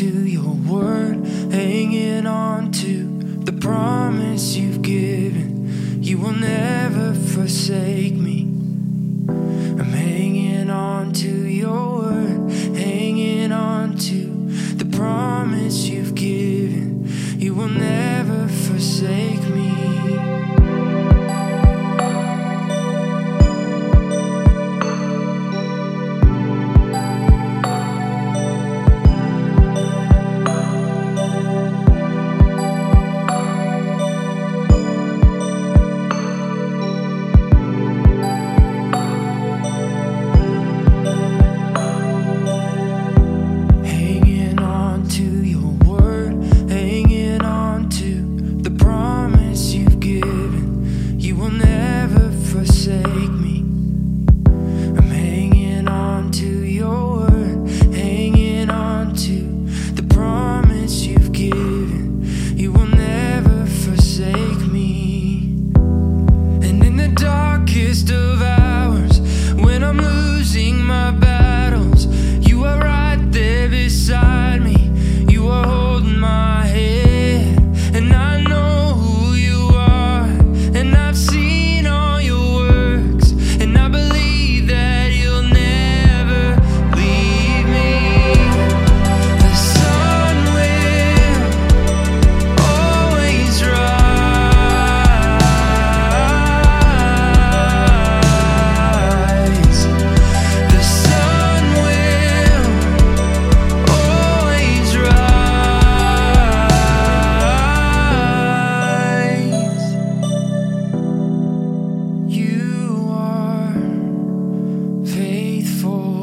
to your word, hanging on to the promise you've given. You will never forsake me. I'm hanging on to. for